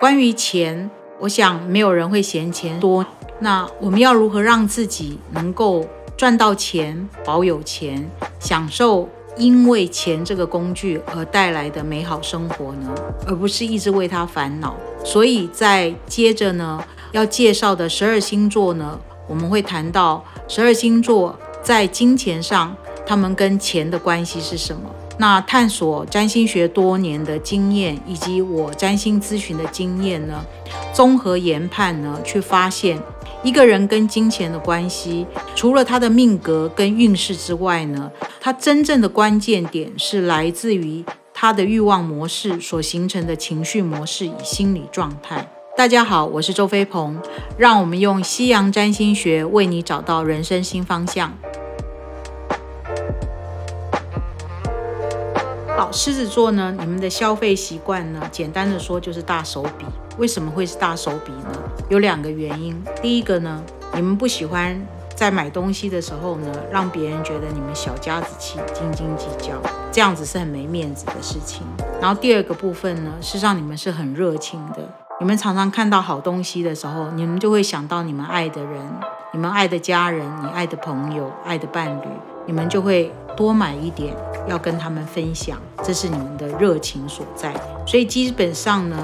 关于钱，我想没有人会嫌钱多。那我们要如何让自己能够赚到钱、保有钱、享受因为钱这个工具而带来的美好生活呢？而不是一直为它烦恼。所以在接着呢，要介绍的十二星座呢，我们会谈到十二星座在金钱上，他们跟钱的关系是什么？那探索占星学多年的经验，以及我占星咨询的经验呢，综合研判呢，去发现一个人跟金钱的关系，除了他的命格跟运势之外呢，他真正的关键点是来自于他的欲望模式所形成的情绪模式与心理状态。大家好，我是周飞鹏，让我们用西洋占星学为你找到人生新方向。好，狮子座呢，你们的消费习惯呢，简单的说就是大手笔。为什么会是大手笔呢？有两个原因。第一个呢，你们不喜欢在买东西的时候呢，让别人觉得你们小家子气、斤斤计较，这样子是很没面子的事情。然后第二个部分呢，事实上你们是很热情的，你们常常看到好东西的时候，你们就会想到你们爱的人、你们爱的家人、你爱的朋友、爱的伴侣，你们就会多买一点。要跟他们分享，这是你们的热情所在。所以基本上呢，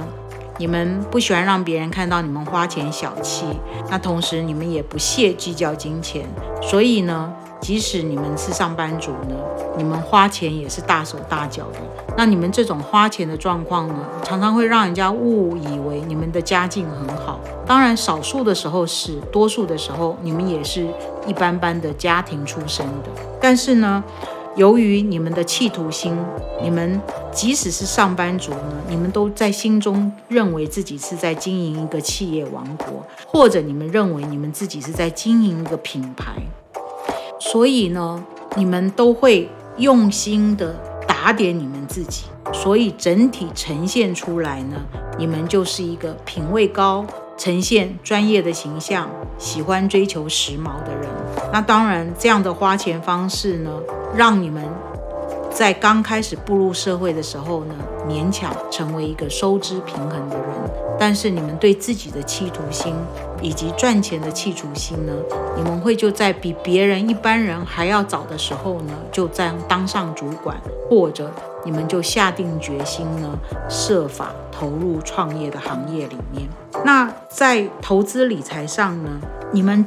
你们不喜欢让别人看到你们花钱小气，那同时你们也不屑计较金钱。所以呢，即使你们是上班族呢，你们花钱也是大手大脚的。那你们这种花钱的状况呢，常常会让人家误以为你们的家境很好。当然，少数的时候是，多数的时候你们也是一般般的家庭出身的。但是呢，由于你们的企图心，你们即使是上班族呢，你们都在心中认为自己是在经营一个企业王国，或者你们认为你们自己是在经营一个品牌，所以呢，你们都会用心的打点你们自己，所以整体呈现出来呢，你们就是一个品味高。呈现专业的形象，喜欢追求时髦的人。那当然，这样的花钱方式呢，让你们在刚开始步入社会的时候呢，勉强成为一个收支平衡的人。但是你们对自己的企图心以及赚钱的企图心呢，你们会就在比别人一般人还要早的时候呢，就在当上主管，或者你们就下定决心呢，设法投入创业的行业里面。那在投资理财上呢，你们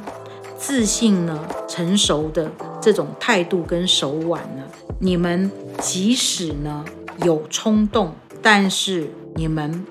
自信呢、成熟的这种态度跟手腕呢，你们即使呢有冲动，但是你们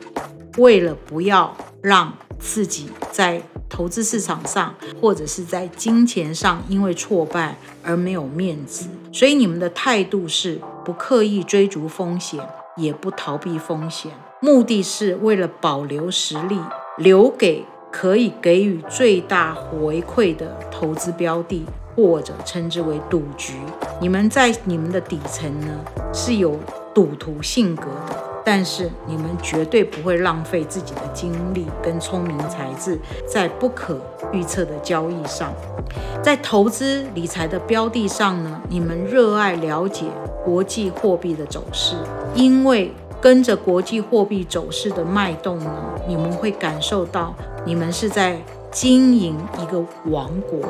为了不要让自己在投资市场上或者是在金钱上因为挫败而没有面子，所以你们的态度是不刻意追逐风险，也不逃避风险，目的是为了保留实力。留给可以给予最大回馈的投资标的，或者称之为赌局。你们在你们的底层呢是有赌徒性格的，但是你们绝对不会浪费自己的精力跟聪明才智在不可预测的交易上。在投资理财的标的上呢，你们热爱了解国际货币的走势，因为。跟着国际货币走势的脉动呢，你们会感受到你们是在经营一个王国，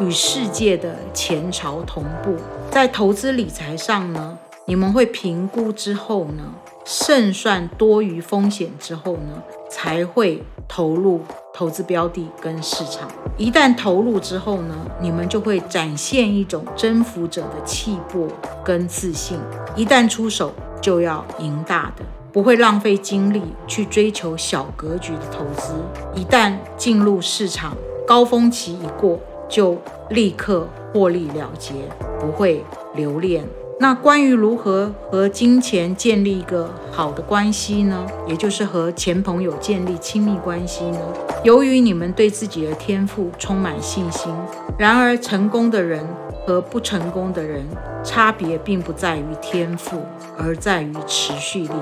与世界的前朝同步。在投资理财上呢，你们会评估之后呢，胜算多于风险之后呢，才会投入投资标的跟市场。一旦投入之后呢，你们就会展现一种征服者的气魄跟自信。一旦出手。就要赢大的，不会浪费精力去追求小格局的投资。一旦进入市场，高峰期一过，就立刻获利了结，不会留恋。那关于如何和金钱建立一个好的关系呢？也就是和前朋友建立亲密关系呢？由于你们对自己的天赋充满信心，然而成功的人。和不成功的人差别并不在于天赋，而在于持续力。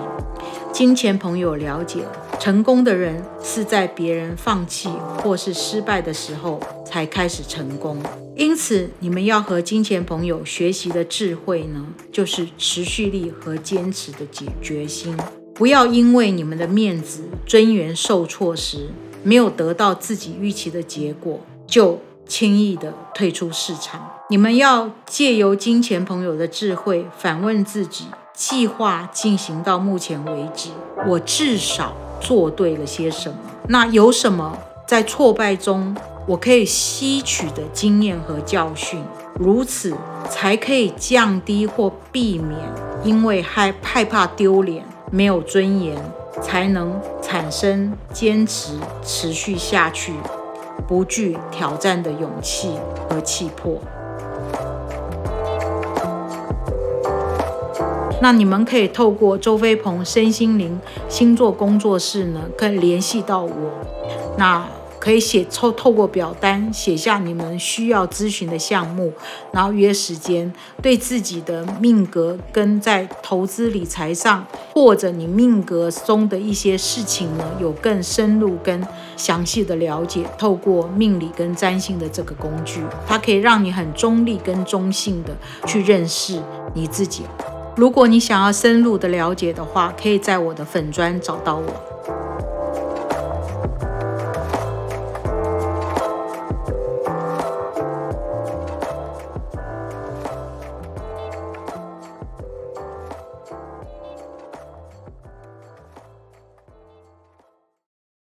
金钱朋友了解，成功的人是在别人放弃或是失败的时候才开始成功。因此，你们要和金钱朋友学习的智慧呢，就是持续力和坚持的决决心。不要因为你们的面子、尊严受挫时，没有得到自己预期的结果，就轻易的退出市场。你们要借由金钱朋友的智慧，反问自己：计划进行到目前为止，我至少做对了些什么？那有什么在挫败中我可以吸取的经验和教训？如此才可以降低或避免因为害害怕丢脸、没有尊严。才能产生坚持持续下去、不惧挑战的勇气和气魄。那你们可以透过周飞鹏身心灵星座工作室呢，可以联系到我。那。可以写透透过表单写下你们需要咨询的项目，然后约时间，对自己的命格跟在投资理财上，或者你命格中的一些事情呢，有更深入跟详细的了解。透过命理跟占星的这个工具，它可以让你很中立跟中性的去认识你自己。如果你想要深入的了解的话，可以在我的粉砖找到我。